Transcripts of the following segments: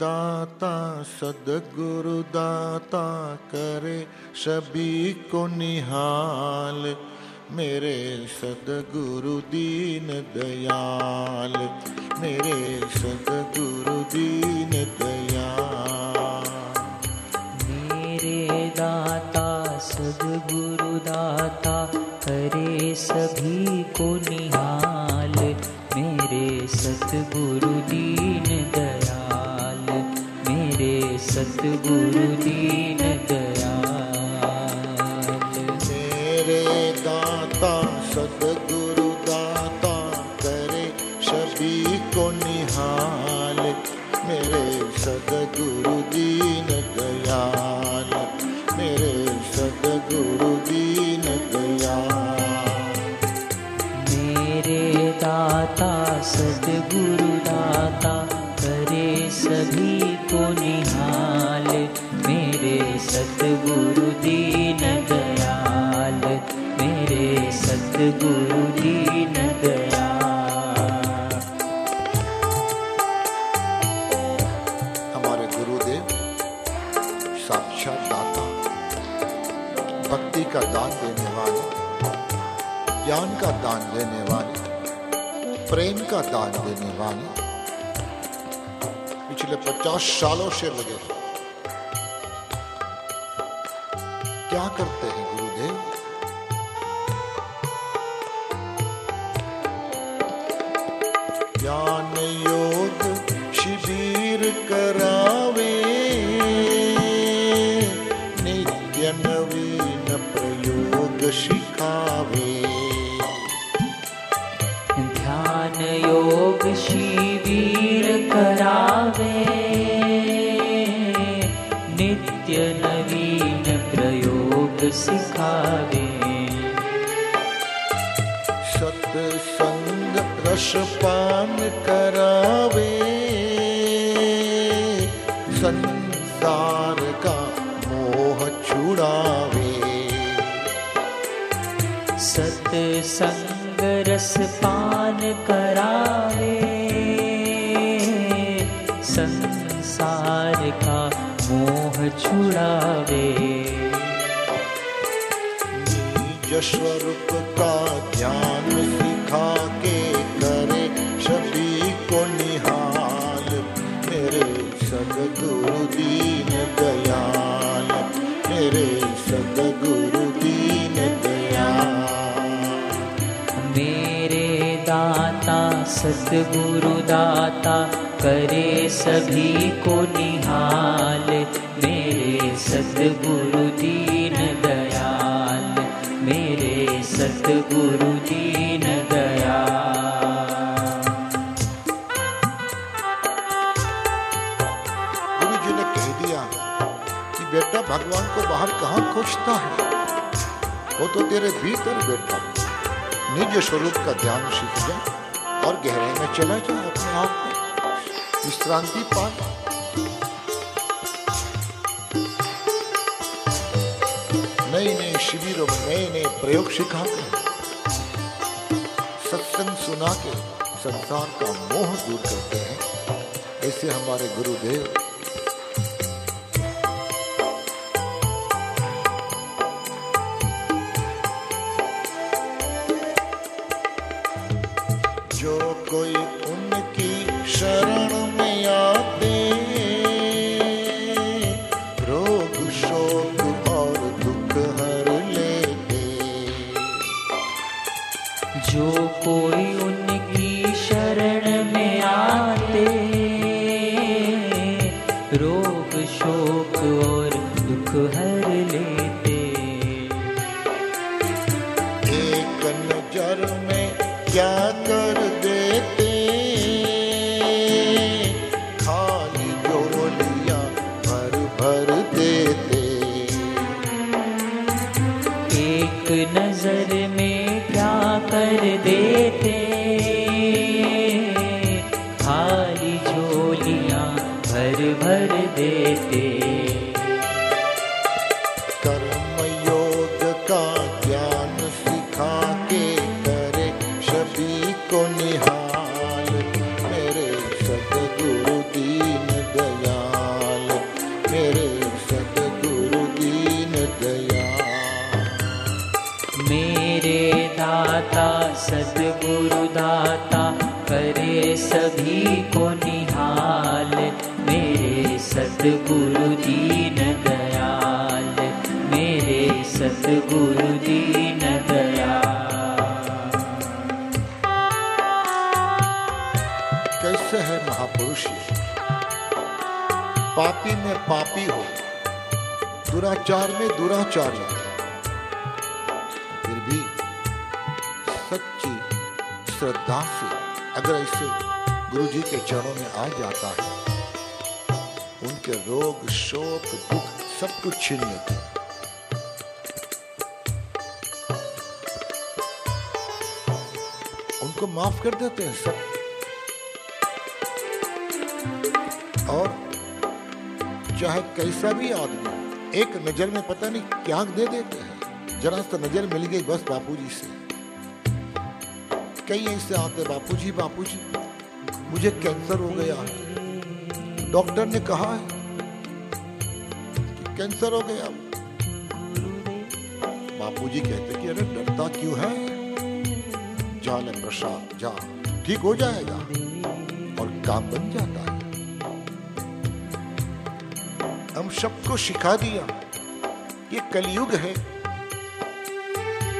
दाता, सदगुरु दाता करे सभी को निहाल। मेरे सदगुरु दीन दयाल। मेरे सदगुरु दीन दयाल। मेरे दाता, सदगुरु दाता करे सभी को निहाल। मेरे सतगुरु दीन सतगुरु ज्ञान का दान देने वाले, प्रेम का दान देने वाले। पिछले पचास सालों से लगे क्या करते हैं गुरुदेव? ज्ञान योग शिविर करावे शिविर करावे। नित्य नवीन प्रयोग सिखावे। सत्संग रसपान करावे। संसार का मोह छुड़ावे। सत्संग रस पान करावे। संसार का मोह छुड़ावे। स्वरूप का ज्ञान सिखा के करे, सभी को निहाल। मेरे सदगुरु दीन दयाल, मेरे दाता सतगुरु दाता करे सभी को निहाल। मेरे सतगुरु दीन दयाल। मेरे सतगुरु दीन दयाल। गुरु जी ने कह दिया कि बेटा भगवान को बाहर कहाँ खोजता है? वो तो तेरे भीतर है। निज स्वरूप का ध्यान सीख जा और गहराई में चला जाओ अपने आप में विश्रांति पा नए नए शिविरों में नए नए प्रयोग सिखाते हैं। सत्संग सुना के संसार का मोह दूर करते हैं। ऐसे हमारे गुरुदेव उनकी शरण में आते। रोग शोक और दुख हर लेते। जो कोई उनकी शरण में आते रोग शोक और दुख हर लेते। एक नज़र में क्या कर भर भर देते। कर्म योग का ज्ञान सिखा के करे सभी को निहाल। मेरे सतगुरु दीन दयाल। मेरे सतगुरु दीन दयाल। मेरे दाता सतगुरु दाता करे सभी को सतगुरु दीन दयाल मेरे सतगुरु दीन दयाल कैसे है महापुरुष? पापी में पापी हो, दुराचार में दुराचारी फिर भी सच्ची श्रद्धा से अगर ऐसे गुरु जी के चरणों में आ जाता है उनके रोग, शोक, दुख, सब कुछ छीन लेते उनको माफ़ कर देते हैं सब। और चाहे कैसा भी आदमी एक नज़र में पता नहीं क्या दे देते हैं। जरा सा नज़र मिल गई बस बापूजी से। कई ऐसे आते, बापूजी बापूजी, मुझे कैंसर हो गया है। डॉक्टर ने कहा है कि कैंसर हो गया। बापू जी कहते कि अरे डरता क्यों है? जा ले प्रसाद, जा। ठीक हो जाएगा। और काम बन जाता है। हम सबको सिखा दिया। ये कलयुग है।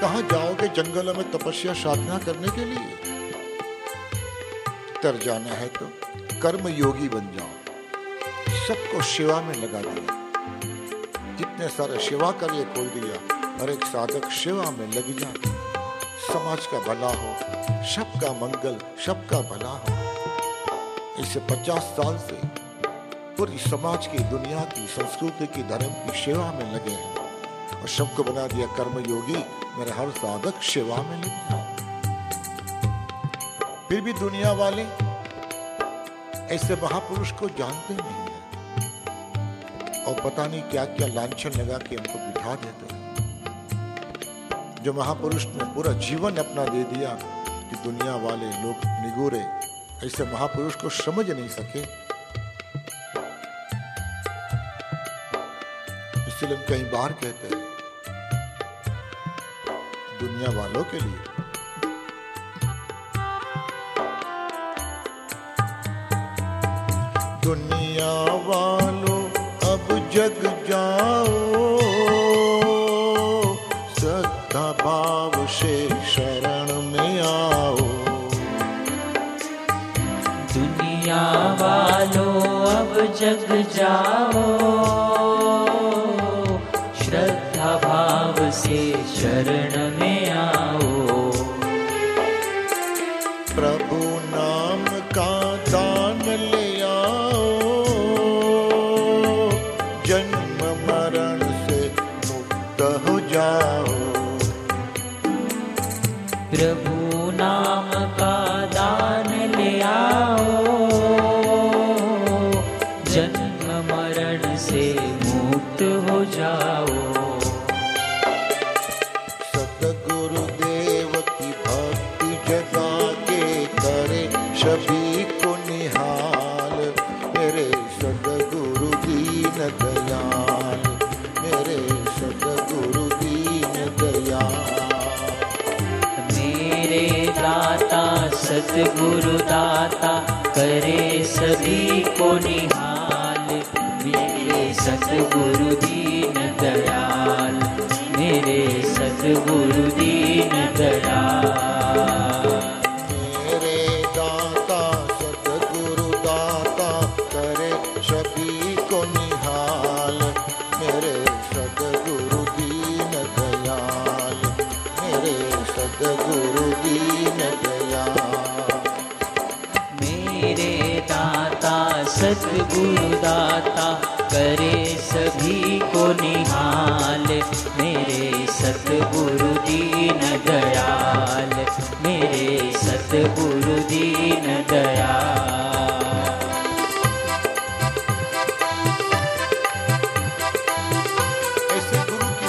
कहा जाओगे जंगलों में तपस्या, साधना करने के लिए? तर जाना है तो कर्म योगी बन जाओ। सबको सेवा में लगा दिया। जितने सारे सेवा कार्य खोल दिया, हर एक साधक सेवा में लग जाए। समाज का भला हो, सबका मंगल, सबका भला हो। इसे पचास साल से पूरी समाज की दुनिया की, संस्कृति की, धर्म की सेवा में लगे हैं। और सबको बना दिया कर्म योगी मेरे हर साधक सेवा में लगे फिर भी दुनिया वाले ऐसे महापुरुष को जानते नहीं है। और पता नहीं क्या क्या लांछन लगा के हमको बिठा देते। हैं जो महापुरुष ने पूरा जीवन अपना दे दिया कि दुनिया वाले लोग निगोरे, ऐसे महापुरुष को समझ नहीं सके। इसलिए हम कई बार कहते हैं, दुनिया वालों के लिए। दुनिया वालों जग जाओ। सत्ता भाव से शरण में आओ। दुनिया वालों अब जग जाओ। मुक्त हो जाओ। प्रभु सतगुरु दाता करे सभी को निहाल। मेरे सतगुरु दीन दयाल मेरे सतगुरु दीन दयाल। सतगुरु दाता करे सभी को निहाल। मेरे सतगुरु दीन दयाल। मेरे सतगुरु दीन दयाल। ऐसे गुरु की